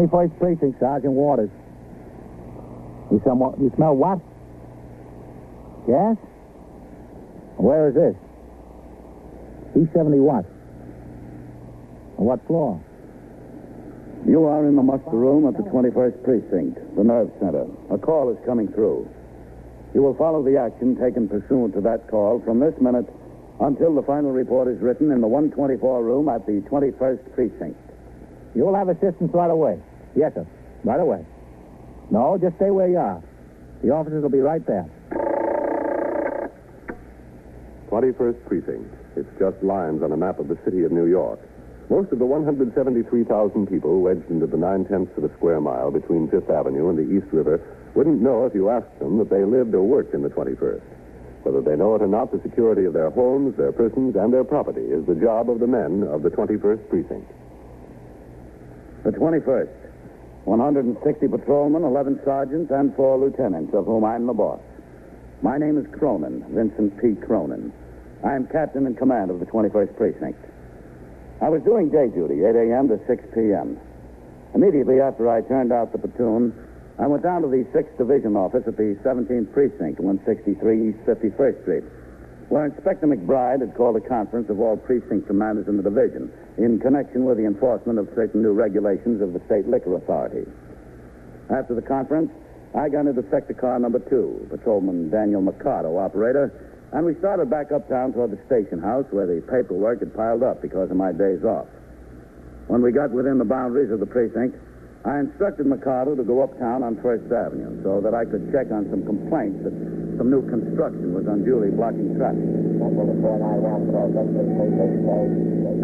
21st Precinct, Sergeant Waters. You, somewhat, you smell what? Gas? Where is this? B70 what? On what floor? You are in the muster room at the 21st Precinct, the nerve center. A call is coming through. You will follow the action taken pursuant to that call from this minute until the final report is written in the 124 room at the 21st Precinct. You'll have assistance right away. Yes, sir. Right away. No, just stay where you are. The officers will be right there. 21st Precinct. It's just lines on a map of the city of New York. Most of the 173,000 people wedged into the nine tenths of a square mile between Fifth Avenue and the East River wouldn't know if you asked them that they lived or worked in the 21st. Whether they know it or not, the security of their homes, their persons, and their property is the job of the men of the 21st Precinct. The 21st. 160 patrolmen, 11 sergeants, and four lieutenants, of whom I'm the boss. My name is Cronin, Vincent P. Cronin. I am captain in command of the 21st Precinct. I was doing day duty, 8 a.m. to 6 p.m. Immediately after I turned out the platoon, I went down to the 6th Division office at the 17th Precinct, 163 East 51st Street, where Inspector McBride had called a conference of all precinct commanders in the division in connection with the enforcement of certain new regulations of the State Liquor Authority. After the conference, I got into sector car number two, Patrolman Daniel Mercado, operator, and we started back uptown toward the station house where the paperwork had piled up because of my days off. When we got within the boundaries of the precinct, I instructed Mercado to go uptown on First Avenue so that I could check on some complaints that some new construction was unduly blocking traffic. And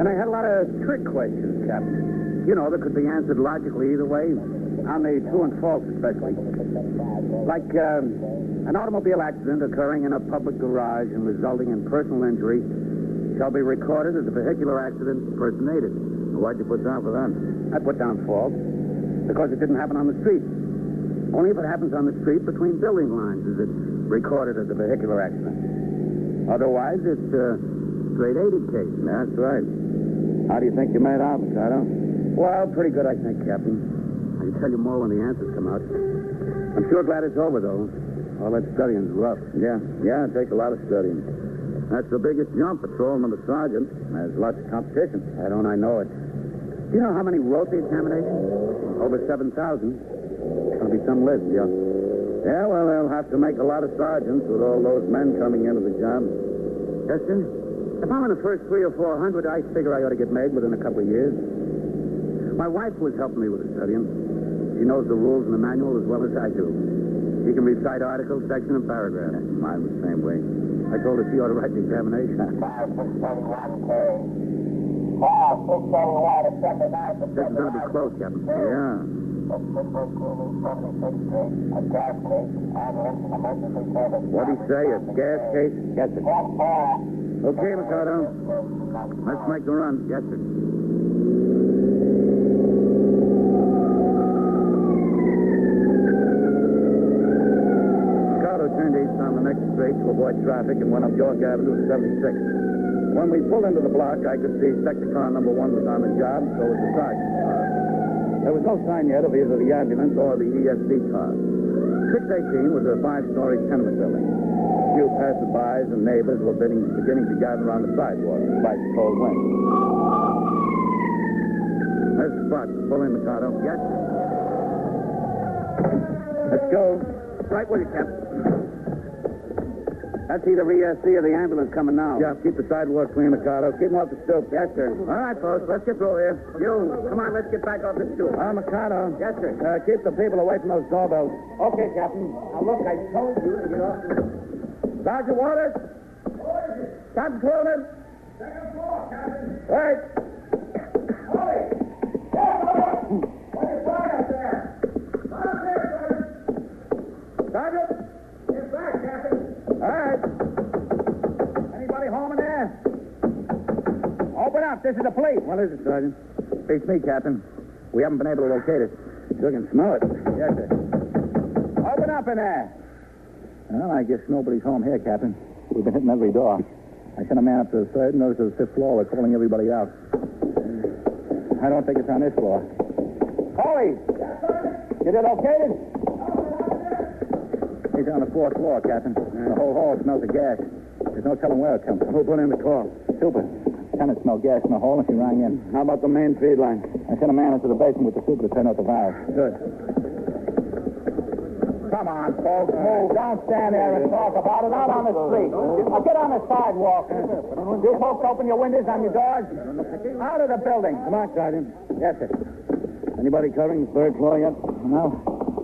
I had a lot of trick questions, Captain. You know, that could be answered logically either way, on the true and false especially. Like um, an automobile accident occurring in a public garage and resulting in personal injury shall be recorded as a vehicular accident personated. Why'd you put down for that? I put down false because it didn't happen on the street. Only if it happens on the street between building lines is it recorded as a vehicular accident. Otherwise, it's a straight aided case. That's right. How do you think you made out, Mikado? Well, pretty good, I think, Captain. I can tell you more when the answers come out. I'm sure glad it's over, though. All that studying's rough. Yeah, yeah, it takes a lot of studying. That's the biggest jump, patrolman to sergeant. There's lots of competition. I don't I know it. Do you know how many wrote the examination? Over 7,000. There'll be some list, yeah. Yeah, well, they'll have to make a lot of sergeants with all those men coming into the job. Justin. If I'm in the first three or four hundred, I figure I ought to get made within a couple of years. My wife was helping me with the studying. She knows the rules and the manual as well as I do. She can recite articles, section, and paragraph. Mine was the same way. I told her she ought to write the examination. This is going to be close, Captain. Yeah. What'd he say? A gas case? Yes, sir. Okay, Mikado. Let's make the run. Yes, sir. Mikado turned east on the next straight to avoid traffic and went up York Avenue to 76. When we pulled into the block, I could see sector car number one was on the job, so was the sergeant's car. There was no sign yet of either the ambulance or the ESD car. 618 was a five-story tenement building. A few passerbys and neighbors were beginning, beginning to gather on the sidewalk despite the cold wind. There's the spot. Pull in, Mikado. Yes. Let's go. Right with you, Captain. That's either ESC or the ambulance coming now. Yeah, keep the sidewalk clean, Mikado. Keep them off the stoop. Yes, sir. All right, folks, let's get through here. You, come on, let's get back off the stoop. Ah, Mikado. Yes, sir. Uh, keep the people away from those doorbells. Okay, Captain. Now, look, I told you to get off the... Sergeant Waters? Captain Cronin? Second floor, Captain. Right. Ollie! Up. This is the police. What is it, Sergeant? It's me, Captain. We haven't been able to locate it. You can smell it. Yes, sir. Open up in there. Well, I guess nobody's home here, Captain. We've been hitting every door. I sent a man up to the third, and noticed to the fifth floor. We're calling everybody out. I don't think it's on this floor. Polly! You it located? He's on the fourth floor, Captain. The whole hall smells of gas. There's no telling where it comes from. Who put in the call? Super. Tenant smelled gas in the hall and she rang in. How about the main feed line? I sent a man into the basement with the super to turn out the valve. Good. Come on, folks. Move. Don't stand there and talk about it. Out on the street. Now get on the sidewalk. Do you folks open your windows on your doors. Out of the building. Come on, Sergeant. Yes, sir. Anybody covering the third floor yet? No.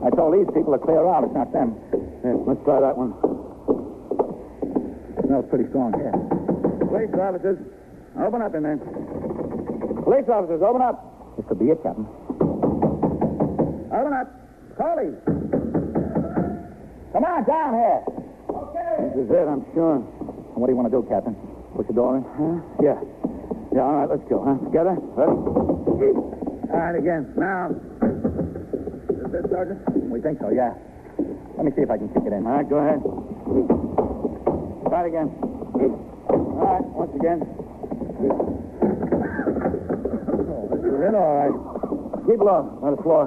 I told these people to clear out. It's not them. Yes, let's try that one. Smells pretty strong here. Police officers, open up in there. Police officers, open up. This could be it, Captain. Open up. Coley. Come on, down here. Okay. This is it, I'm sure. What do you want to do, Captain? Push the door in? Huh? Yeah. Yeah, all right, let's go, huh? Together? Ready? All right, again. Now. Is this, Sergeant? We think so, yeah. Let me see if I can kick it in. All right, go ahead. Try it again. All right, once again. Oh, this is it, all right. Keep low on the floor.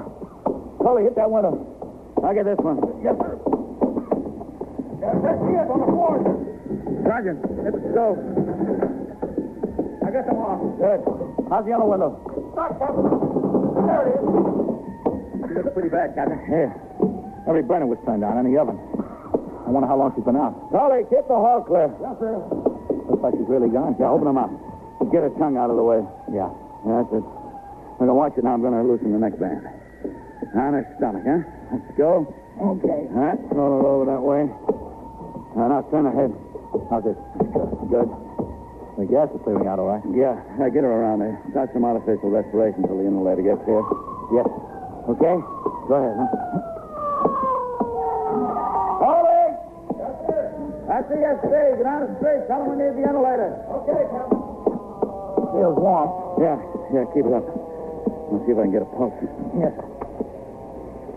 Coley, hit that window. I'll get this one. Yes, sir. Let's see it on the floor. Sergeant, hit the stove. I got them off. Good. How's the other window? Stop, Captain. There it is. She looks pretty bad, Captain. Yeah. Every burner was turned on in the oven. I wonder how long she's been out. Charlie, keep the hall clear. Yes, sir. Looks like she's really gone. Yeah, open them up. Get her tongue out of the way. Yeah. Yeah, that's it. I'm going to watch it now. I'm going to loosen the neck band. On her stomach, huh? Let's go. Okay. All right, roll it over that way. Now, now turn her head. How's it? Good. The gas is clearing out all right. Yeah, I get her around there. Start some artificial respiration until the inhalator gets here. Yes. Okay? Go ahead, huh? Holy! Yes, sir. That's the SC. Get on the street. Tell them we need the inhalator. Okay, Captain. Feels warm. Yeah, yeah, keep it up. Let's see if I can get a pulse. Yes.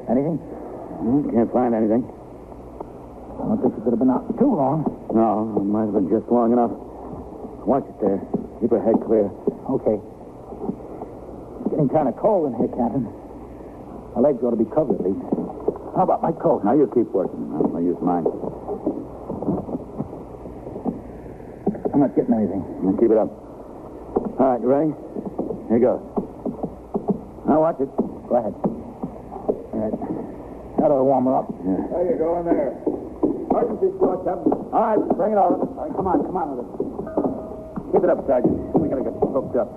Anything? Hmm, can't find anything. I don't think she could have been out too long. No, it might have been just long enough. Watch it there. Keep her head clear. Okay. It's getting kind of cold in here, Captain. My legs ought to be covered at least. How about my coat? Now you keep working. I'll, I'll use mine. I'm not getting anything. Now keep it up. All right, you ready? Here goes. Now watch it. Go ahead. All right. That'll warm her up. Yeah. There you go in there. Emergency squad, Captain. All right, bring it over. All right, come on, come on with it. Keep it up, Sergeant. We gotta get hooked up.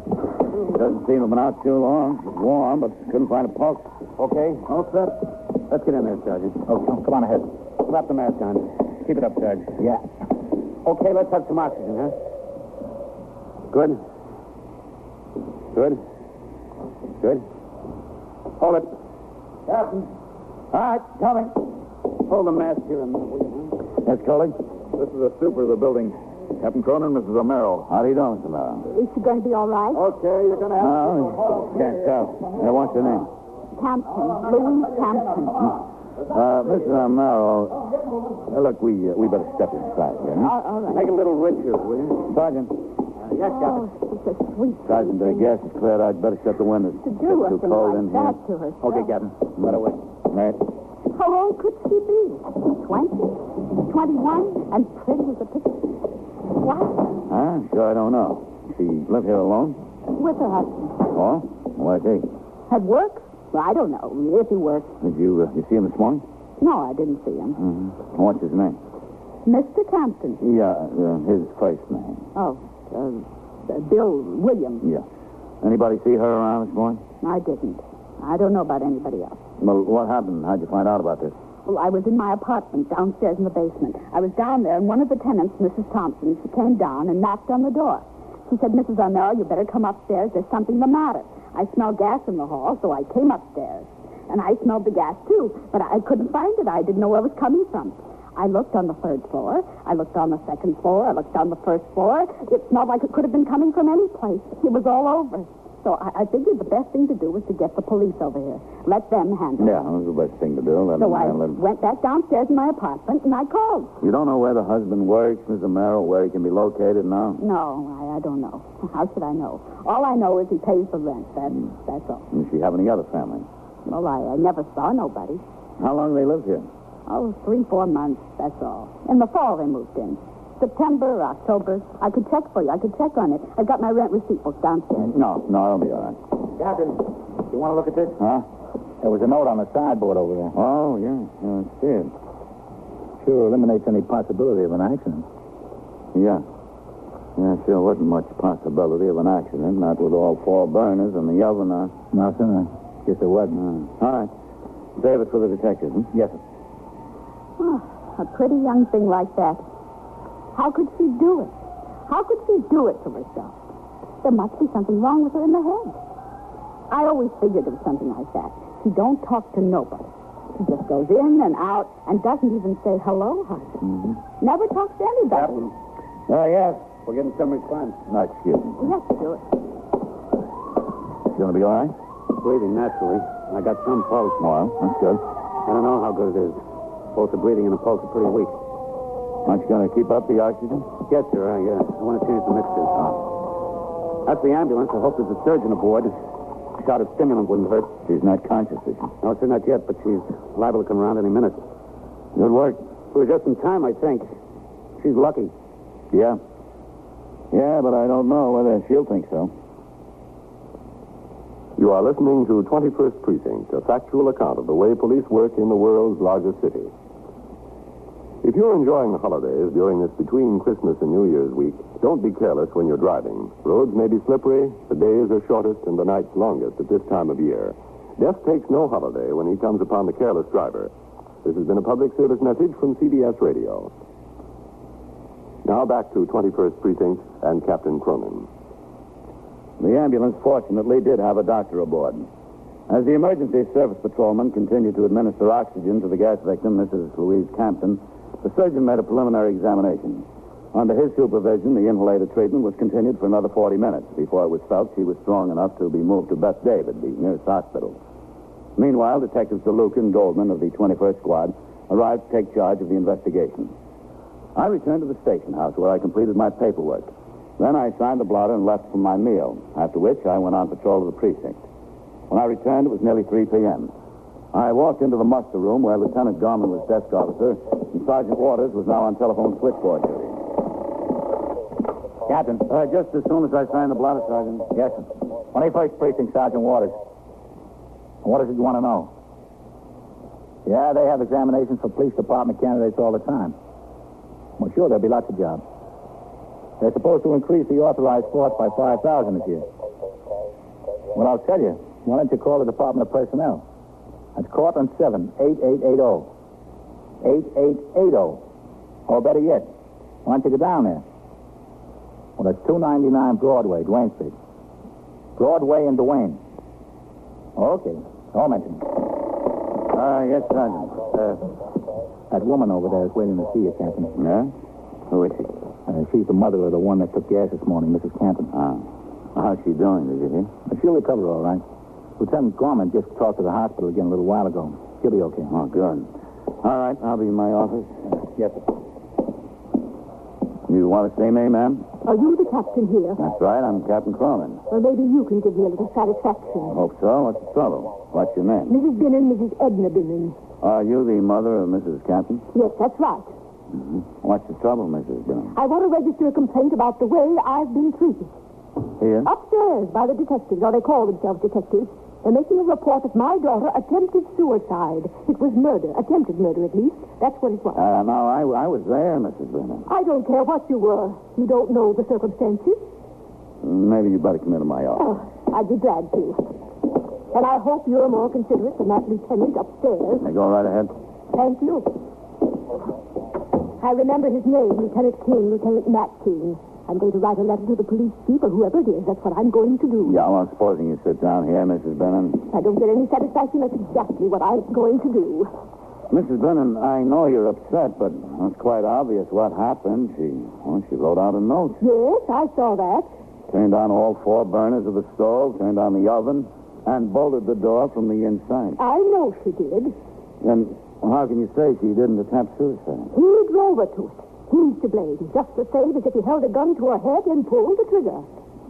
Doesn't seem to have been out too long. It's warm, but couldn't find a pulse. Okay. All set. Let's get in there, Sergeant. Oh, okay, come on ahead. Slap the mask on. Keep it up, Sergeant. Yeah. Okay, let's have some oxygen, huh? Good. Good. Good. Hold it. Captain. All right, coming. Hold the mask here a minute, will you, huh? Yes, Coley? This is the super of the building. Captain Cronin, Mrs. Romero. How do you do, Mr. Merrill? Is she going to be all right? Okay, you're going to have to... No, can't tell. Now, what's your name? Campton. Louise Campton. Uh, Mrs. Romero, uh, look, we uh, we better step inside here, huh? All- all right. Make it a little richer, will you? Sergeant. Yes, Captain. Oh, she's a sweet Sergeant, the gas is cleared out. Better shut the windows. to do It's too cold like in that here. to herself. Okay, Captain. Right away. Right. How old could she be? Twenty? Twenty-one? And pretty as a picture. What? Huh? Sure, I don't know. She live here alone? With her husband. Oh? Why's he? At work? Well, I don't know. If he works. Did you, uh, you see him this morning? No, I didn't see him. Mm-hmm. What's his name? Mr. Campton. Yeah, uh, his first name. Oh, uh, uh, Bill Williams. Yeah. Anybody see her around this morning? I didn't. I don't know about anybody else. Well, what happened? How'd you find out about this? Well, I was in my apartment downstairs in the basement. I was down there, and one of the tenants, Mrs. Thompson, she came down and knocked on the door. She said, Mrs. Armero, you better come upstairs. There's something the matter. I smell gas in the hall, so I came upstairs. And I smelled the gas, too, but I couldn't find it. I didn't know where it was coming from. I looked on the third floor. I looked on the second floor. I looked on the first floor. It smelled like it could have been coming from any place. It was all over. So I, I figured the best thing to do was to get the police over here. Let them handle it. Yeah, that was the best thing to do. Let So him I handle it. went back downstairs in my apartment and I called. You don't know where the husband works, Mrs. Merrill, where he can be located now? No, I, I don't know. How should I know? All I know is he pays the rent. That's mm. that's all. Does she have any other family? Well, I, I never saw nobody. How long have they lived here? Oh, three, four months, that's all. In the fall they moved in. September, October. I could check for you. I could check on it. I've got my rent receipt book downstairs. No, no, it'll be all right. Captain, you want to look at this? Huh? There was a note on the sideboard over there. Oh, yeah. Yeah, it's it. Sure eliminates any possibility of an accident. Yeah. Yeah, sure wasn't much possibility of an accident, not with all four burners and the oven on. No, sir. Guess there wasn't. All right. Save it for the detective, hmm? Yes, sir. Oh, a pretty young thing like that. How could she do it? How could she do it to herself? There must be something wrong with her in the head. I always figured it was something like that. She don't talk to nobody. She just goes in and out and doesn't even say hello, honey. Mm-hmm. Never talks to anybody. Oh, yes. We're getting some response. No, excuse me. Yes, sure. You gonna be all right? Breathing naturally. I got some pulse. Well, that's good. I don't know how good it is. Both the breathing and the pulse are pretty weak. Aren't you gonna keep up the oxygen? Yes, sir. I, uh, I want to change the mixture. That's the ambulance. I hope there's a surgeon aboard. A shot of stimulant wouldn't hurt. She's not conscious, is she? No, sir, not yet, but she's liable to come around any minute. Good work. We were just in time, I think. She's lucky. Yeah. Yeah, but I don't know whether she'll think so. You are listening to 21st Precinct, a factual account of the way police work in the world's largest city. If you're enjoying the holidays during this between Christmas and New Year's week, don't be careless when you're driving. Roads may be slippery, the days are shortest, and the nights longest at this time of year. Death takes no holiday when he comes upon the careless driver. This has been a public service message from CBS Radio. Now back to 21st Precinct and Captain Cronin. The ambulance fortunately did have a doctor aboard. As the emergency service patrolman continued to administer oxygen to the gas victim, Mrs. Louise Campton, the surgeon made a preliminary examination. Under his supervision, the inhalator treatment was continued for another 40 minutes before it was felt she was strong enough to be moved to Beth David, the nearest hospital. Meanwhile, Detectives DeLuca and Goldman of the 21st Squad arrived to take charge of the investigation. I returned to the station house where I completed my paperwork. Then I signed the blotter and left for my meal, after which I went on patrol of the precinct. When I returned, it was nearly 3 p.m. I walked into the muster room where Lieutenant Gorman was desk officer and Sergeant Waters was now on telephone switchboard duty. Captain. Uh, just as soon as I signed the blotter, Sergeant. Yes, sir. 21st Precinct, Sergeant Waters. What is it you want to know? Yeah, they have examinations for police department candidates all the time. Well, sure, there'll be lots of jobs. They're supposed to increase the authorized force by 5,000 this year. Well, I'll tell you. Why don't you call the Department of Personnel? That's Cortlandt 7 8880. 8880. Or better yet, why don't you go down there? Well, that's 299 Broadway, Duane Street. Broadway and Duane. Okay. I'll mention it. Uh, yes, Sergeant. Uh, That woman over there is waiting to see you, Captain. yeah? Who is she? Uh, she's the mother of the one that took gas this morning, Mrs. Campton. Ah. How's she doing, did you hear? She'll recover all right. Lieutenant Gorman just talked to the hospital again a little while ago. He'll be okay. Oh, good. All right, I'll be in my office. Yes, sir. You want to see me, ma'am? Are you the captain here? That's right, I'm Captain Cronin. Well, maybe you can give me a little satisfaction. I Hope so. What's the trouble? What's your name? Mrs. Binnon, Mrs. Edna Binnon. Are you the mother of Mrs. Campton? Yes, that's right. Mm-hmm. What's the trouble, Mrs. Bingham? I want to register a complaint about the way I've been treated. Here? Upstairs by the detectives, or they call themselves detectives. They're making a report that my daughter attempted suicide. It was murder, attempted murder at least. That's what it was. Uh, no, I, I was there, Mrs. Bingham. I don't care what you were. You don't know the circumstances. Maybe you'd better come into my office. Oh, I'd be glad to. And I hope you're more considerate than that lieutenant upstairs. Now, go right ahead. Thank you. I remember his name, Lieutenant King, Lieutenant Matt King. I'm going to write a letter to the police chief or whoever it is. That's what I'm going to do. Yeah, well, supposing you sit down here, Mrs. Bennon. If I don't get any satisfaction, that's exactly what I'm going to do. Mrs. Bennon, I know you're upset, but it's quite obvious what happened. She, well, she wrote out a note. Yes, I saw that. Turned on all four burners of the stove, turned on the oven, and bolted the door from the inside. I know she did. Then how can you say she didn't attempt suicide? He drove her to it. He's to blame, just the same as if he held a gun to her head and pulled the trigger.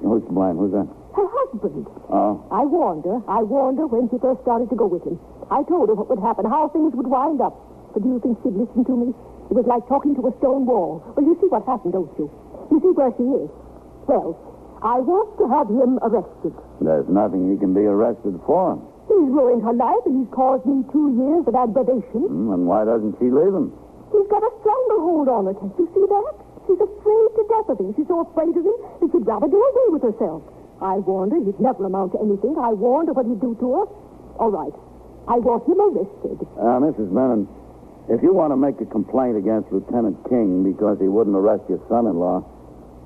Who's to blame? Who's that? Her husband. Oh? I warned her. I warned her when she first started to go with him. I told her what would happen, how things would wind up. But do you think she'd listen to me? It was like talking to a stone wall. Well, you see what happened, don't you? You see where she is. Well, I want to have him arrested. There's nothing he can be arrested for. He's ruined her life, and he's caused me two years of aggravation. Hmm, and why doesn't she leave him? He's got a stranglehold on her. Can't you see that? She's afraid to death of him. She's so afraid of him that she'd rather do away with herself. I warned her he'd never amount to anything. I warned her what he'd do to her. All right. I want him arrested. Uh, Mrs. Menon, if you want to make a complaint against Lieutenant King because he wouldn't arrest your son-in-law,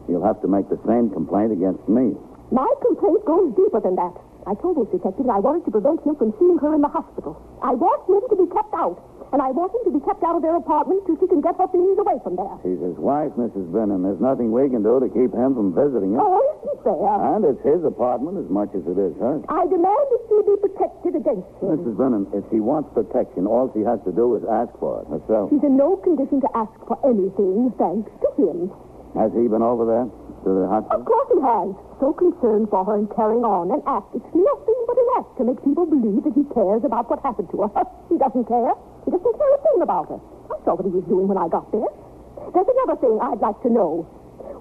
you'll have to make the same complaint against me. My complaint goes deeper than that. I told those detectives I wanted to prevent him from seeing her in the hospital. I want him to be kept out. And I want him to be kept out of their apartment till she can get her things away from there. He's his wife, Mrs. Benham. There's nothing we can do to keep him from visiting her. Oh, isn't there? And it's his apartment as much as it is hers. I demand that she be protected against him. Mrs. Benham, if she wants protection, all she has to do is ask for it herself. She's in no condition to ask for anything, thanks to him. Has he been over there to the hospital? Of course he has. So concerned for her and carrying on an act. It's nothing but an act to make people believe that he cares about what happened to her. he doesn't care. He doesn't care a thing about her. I saw what he was doing when I got there. There's another thing I'd like to know.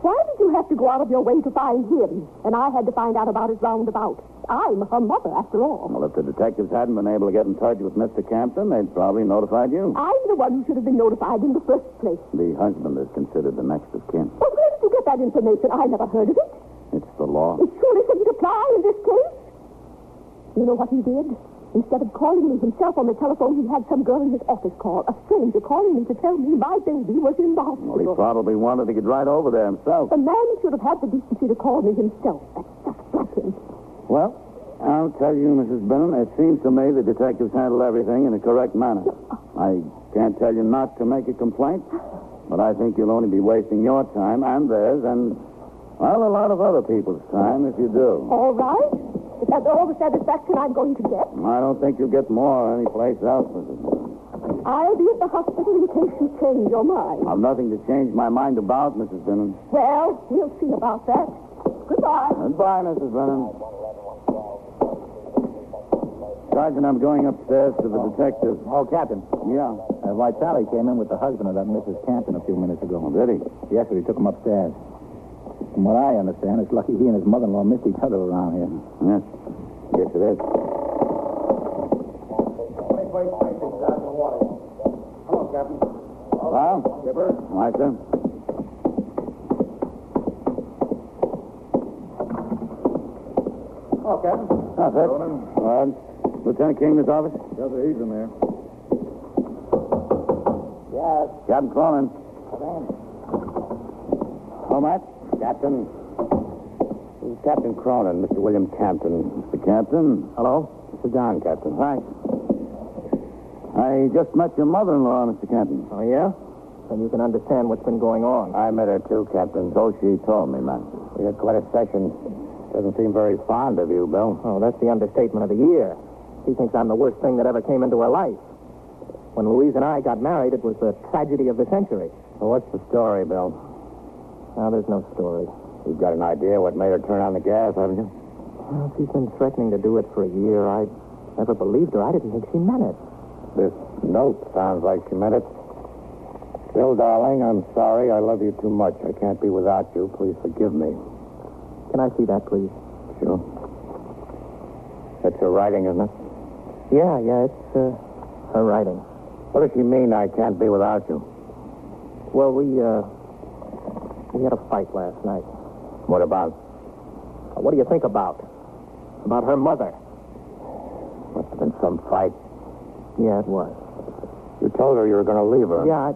Why did you have to go out of your way to find him, and I had to find out about his roundabout? I'm her mother, after all. Well, if the detectives hadn't been able to get in touch with Mr. Campton, they'd probably notified you. I'm the one who should have been notified in the first place. The husband is considered the next of kin. Well, where did you get that information? I never heard of it. It's the law. It surely shouldn't apply in this case. You know what he did? Instead of calling me himself on the telephone, he had some girl in his office call, a stranger calling me to tell me my baby was in the Well, he probably wanted to get right over there himself. the man should have had the decency to call me himself. That's just like him. Well, I'll tell you, Mrs. Benham, it seems to me the detectives handled everything in a correct manner. I can't tell you not to make a complaint, but I think you'll only be wasting your time and theirs and, well, a lot of other people's time if you do. All right? Is that all the satisfaction I'm going to get? I don't think you'll get more anyplace else, Mrs. Benham. I'll be at the hospital in case you change your mind. I've nothing to change my mind about, Mrs. Benham. Well, we'll see about that. Goodbye. Goodbye, Mrs. Benham. Sergeant, I'm going upstairs to the detective. Oh, Captain. Yeah. Uh, Vitale came in with the husband of that Mrs. Campton a few minutes ago. Oh, did he? Yes, sir. He took him upstairs. From what I understand, it's lucky he and his mother-in-law missed each other around here. Yes. Yes, it is. Hello, Captain. Well? Skipper. Why, sir? Hello, Captain. That's it. Uh, Lieutenant King, this office? Yes, sir, he's in there. Yes. Captain Cronin. Oh, Matt? Captain. This is Captain Cronin, Mr. William Campton. Mr. Captain. Hello? Sit down, Captain. Thanks. I just met your mother-in-law, Mr. Campton. Oh, yeah? Then you can understand what's been going on. I met her, too, Captain. So she told me, man. We had quite a session. Doesn't seem very fond of you, Bill. Oh, that's the understatement of the year. She thinks I'm the worst thing that ever came into her life. When Louise and I got married, it was the tragedy of the century. Well, what's the story, Bill? Now, there's no story. You've got an idea what made her turn on the gas, haven't you? Well, she's been threatening to do it for a year. I never believed her. I didn't think she meant it. This note sounds like she meant it. Bill, darling, I'm sorry. I love you too much. I can't be without you. Please forgive me. Can I see that, please? Sure. That's her writing, isn't it? Yeah, yeah, it's uh, her writing. What does she mean I can't be without you? Well, we, uh, we had a fight last night. What about? What do you think about? About her mother. Must have been some fight. Yeah, it was. You told her you were going to leave her. Yeah, I...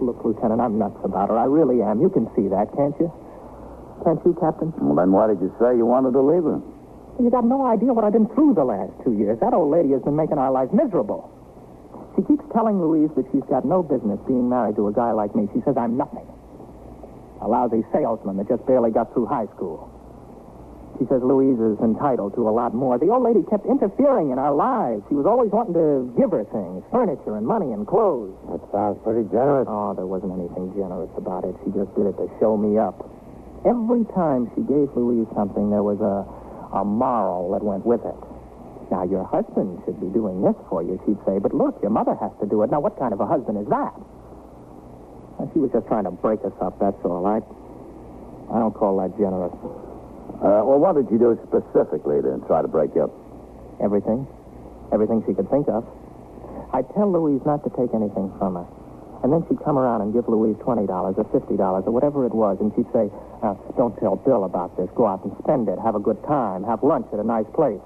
Look, Lieutenant, I'm nuts about her. I really am. You can see that, can't you? Can't you, Captain? Well, then why did you say you wanted to leave her? You got no idea what I've been through the last two years. That old lady has been making our lives miserable. She keeps telling Louise that she's got no business being married to a guy like me. She says I'm nothing. A lousy salesman that just barely got through high school. She says Louise is entitled to a lot more. The old lady kept interfering in our lives. She was always wanting to give her things, furniture and money and clothes. That sounds pretty generous. Oh, there wasn't anything generous about it. She just did it to show me up. Every time she gave Louise something, there was a, a moral that went with it. Now, your husband should be doing this for you, she'd say, but look, your mother has to do it. Now, what kind of a husband is that? She was just trying to break us up, that's all. I, I don't call that generous. Uh, well, what did you do specifically to try to break you up? Everything. Everything she could think of. I'd tell Louise not to take anything from her. And then she'd come around and give Louise $20 or $50 or whatever it was. And she'd say, uh, don't tell Bill about this. Go out and spend it. Have a good time. Have lunch at a nice place.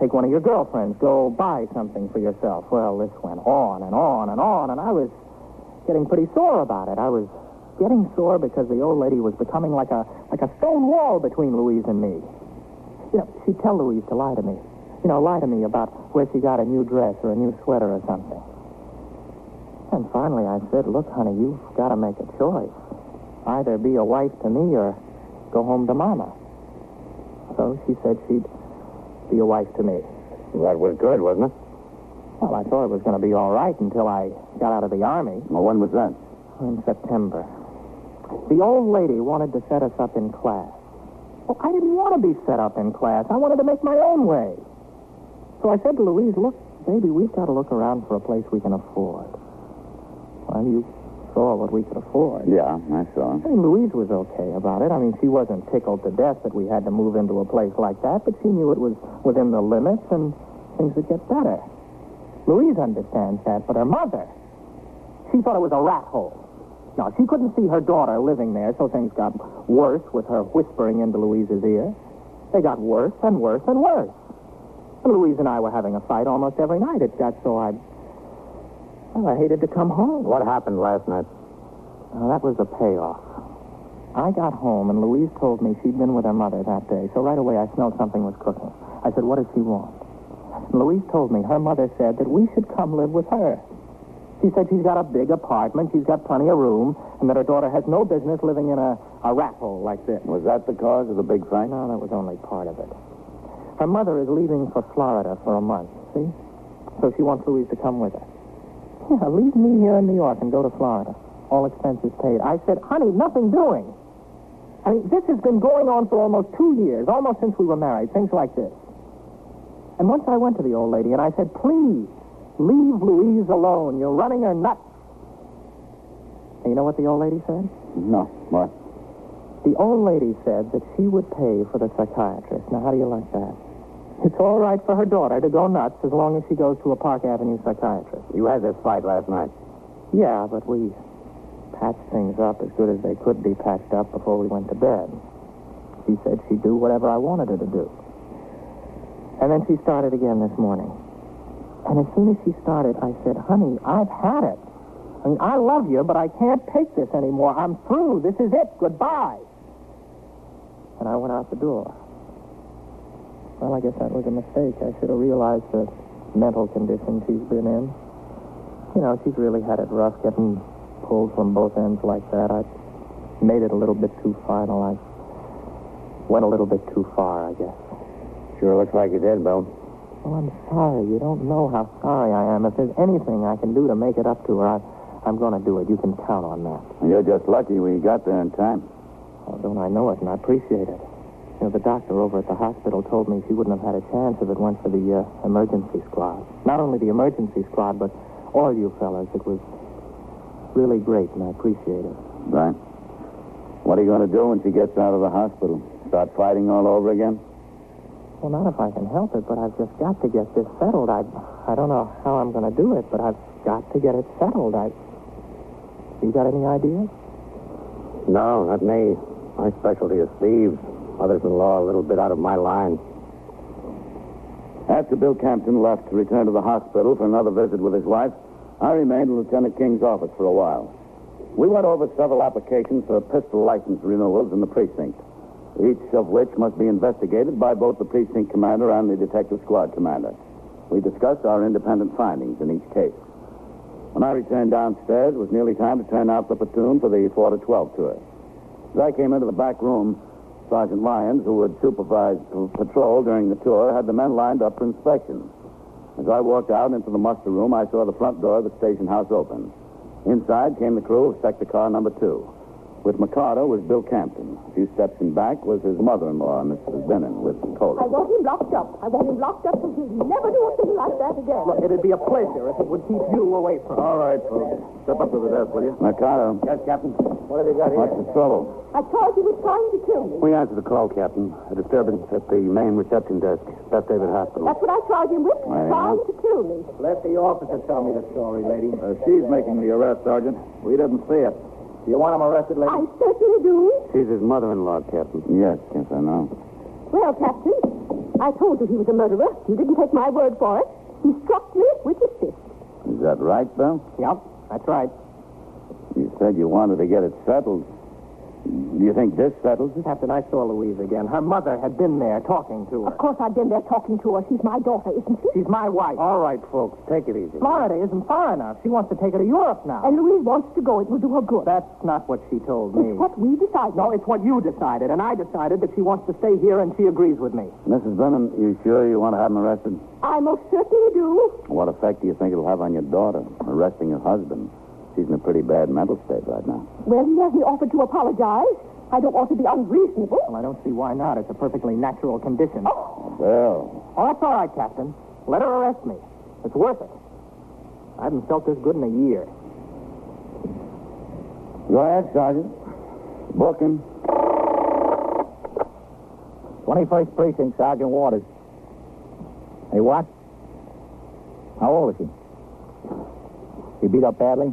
Take one of your girlfriends. Go buy something for yourself. Well, this went on and on and on. And I was getting pretty sore about it. I was getting sore because the old lady was becoming like a, like a stone wall between Louise and me. You know, she'd tell Louise to lie to me. You know, lie to me about where she got a new dress or a new sweater or something. And finally I said, look, honey, you've got to make a choice. Either be a wife to me or go home to Mama. So she said she'd be a wife to me. That was good, wasn't it? Well, I thought it was going to be all right until I got out of the Army Well, when was that? in September. The old lady wanted to set us up in class. Well, I didn't want to be set up in class. I wanted to make my own way. So I said to Louise, look, baby, we've got to look around for a place we can afford. Well, you saw what we could afford. Yeah, I saw. I mean, Louise was okay about it. I mean, she wasn't tickled to death that we had to move into a place like that, but she knew it was within the limits and things would get better. Louise understands that, but her mother, she thought it was a rat hole. Now, she couldn't see her daughter living there, so things got worse with her whispering into Louise's ear. They got worse and worse and worse. And Louise and I were having a fight almost every night. It got so I, well, I hated to come home. What happened last night? Now, that was the payoff. I got home, and Louise told me she'd been with her mother that day, so right away I smelled something was cooking. I said, what does she want? And Louise told me her mother said that we should come live with her. She said she's got a big apartment, she's got plenty of room, and that her daughter has no business living in a, a rat hole like this. Was that the cause of the big fight? No, that was only part of it. Her mother is leaving for Florida for a month, see? So she wants Louise to come with her. Yeah, leave me here in New York and go to Florida. All expenses paid. I said, honey, nothing doing. I mean, this has been going on for almost two years, almost since we were married, things like this. And once I went to the old lady and I said, please, leave Louise alone. You're running her nuts. And you know what the old lady said? No. What? The old lady said that she would pay for the psychiatrist. Now, how do you like that? It's all right for her daughter to go nuts as long as she goes to a Park Avenue psychiatrist. You had this fight last night. Yeah, but we patched things up as good as they could be patched up before we went to bed. She said she'd do whatever I wanted her to do. And then she started again this morning. And as soon as she started, I said, honey, I've had it. I mean, I love you, but I can't take this anymore. I'm through. This is it. Goodbye. And I went out the door. Well, I guess that was a mistake. I should have realized the mental condition she's been in. You know, she's really had it rough getting pulled from both ends like that. I made it a little bit too final. I went a little bit too far, I guess. Sure looks like you did, Bill. Well, I'm sorry. You don't know how sorry I am. If there's anything I can do to make it up to her, I, I'm going to do it. You can count on that. You're just lucky we got there in time. Oh, don't I know it, and I appreciate it. You know, the doctor over at the hospital told me she wouldn't have had a chance if it weren't for the uh, emergency squad. Not only the emergency squad, but all you fellas. It was really great, and I appreciate it. Right. What are you going to do when she gets out of the hospital? Start fighting all over again? Well, not if I can help it, but I've just got to get this settled. I, I don't know how I'm going to do it, but I've got to get it settled. I. You got any ideas? No, not me. My specialty is thieves. Mothers-in-law a little bit out of my line. After Bill Campton left to return to the hospital for another visit with his wife, I remained in Lieutenant King's office for a while. We went over several applications for pistol license renewals in the precinct, each of which must be investigated by both the precinct commander and the detective squad commander. We discussed our independent findings in each case. When I returned downstairs, it was nearly time to turn out the platoon for the 4 to 12 tour. As I came into the back room, Sergeant Lyons, who would supervise patrol during the tour, had the men lined up for inspection. As I walked out into the muster room, I saw the front door of the station house open. Inside came the crew of sector car number two. With Mikado was Bill Campton. A few steps in back was his mother-in-law, Mrs. Bennon, with I want him locked up. I want him locked up so he'll never do a thing like that again. Look, it'd be a pleasure if it would keep you away from All right, folks. Step up to the desk, will you? Mikado. Yes, Captain. What have you got here? What's the trouble? I thought he was trying to kill me. We answered the call, Captain. A disturbance at the main reception desk, Beth David Hospital. That's what I charge him with, Well. trying to kill me. Let the officer tell me the story, lady. Uh, she's making the arrest, Sergeant. We didn't see it. Do you want him arrested, lady? I certainly do. She's his mother-in-law, Captain. Yes, yes, I know. Well, Captain, I told you he was a murderer. You didn't take my word for it. He struck me with his fist. Is that right, Bill? Yep, that's right. You said you wanted to get it settled. Do you think this settles it? Captain, I saw Louise again. Her mother had been there talking to her. Of course, I've been there talking to her. She's my daughter, isn't she? She's my wife. All right, folks, take it easy. Florida isn't far enough. She wants to take her to Europe now. And Louise wants to go. It will do her good. That's not what she told me. It's what we decided. No, it's what you decided, and I decided that she wants to stay here and she agrees with me. Mrs. Bennon, you sure you want to have him arrested? I most certainly do. What effect do you think it'll have on your daughter, arresting her husband? She's in a pretty bad mental state right now. Well, he hasn't offered to apologize. I don't want to be unreasonable. Well, I don't see why not. It's a perfectly natural condition. Oh, Bill, Oh, that's all right, Captain. Let her arrest me. It's worth it. I haven't felt this good in a year. go ahead, Sergeant. Book him. 21st Precinct, Sergeant Waters. Hey, what? How old is he? He beat up badly?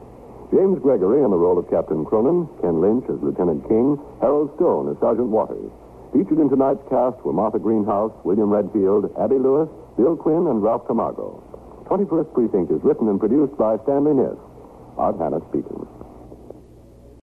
James Gregory in the role of Captain Cronin, Ken Lynch as Lieutenant King, Harold Stone as Sergeant Waters. Featured in tonight's cast were Martha Greenhouse, William Redfield, Abby Lewis, Bill Quinn, and Ralph Camargo. 21st Precinct is written and produced by Stanley Niss. Art Hanna speaking.